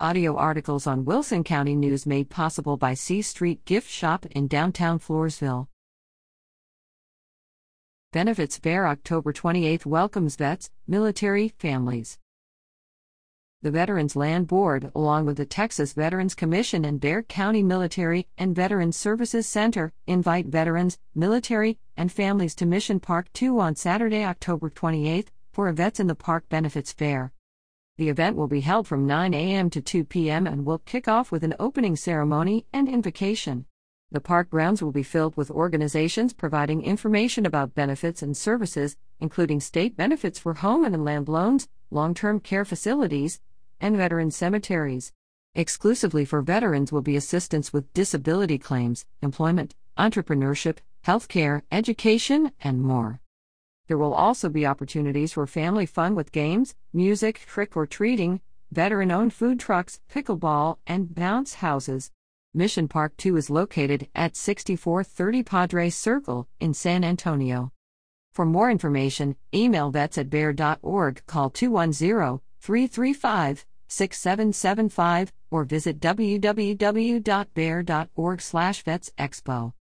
Audio articles on Wilson County News made possible by C Street Gift Shop in downtown Floresville. Benefits Fair October 28 welcomes vets, military, families. The Veterans Land Board, along with the Texas Veterans Commission and Bexar County Military and Veterans Services Center, invite veterans, military, and families to Mission Park 2 on Saturday, October 28 for a Vets in the Park Benefits Fair. The event will be held from 9 a.m. to 2 p.m. and will kick off with an opening ceremony and invocation. The park grounds will be filled with organizations providing information about benefits and services, including state benefits for home and land loans, long term care facilities, and veteran cemeteries. Exclusively for veterans will be assistance with disability claims, employment, entrepreneurship, healthcare, education, and more. There will also be opportunities for family fun with games, music, trick or treating, veteran owned food trucks, pickleball, and bounce houses. Mission Park 2 is located at 6430 Padres Circle in San Antonio. For more information, email vets at bexar.org, call 210 335 6775, or visit www.bexar.org/vetsexpo.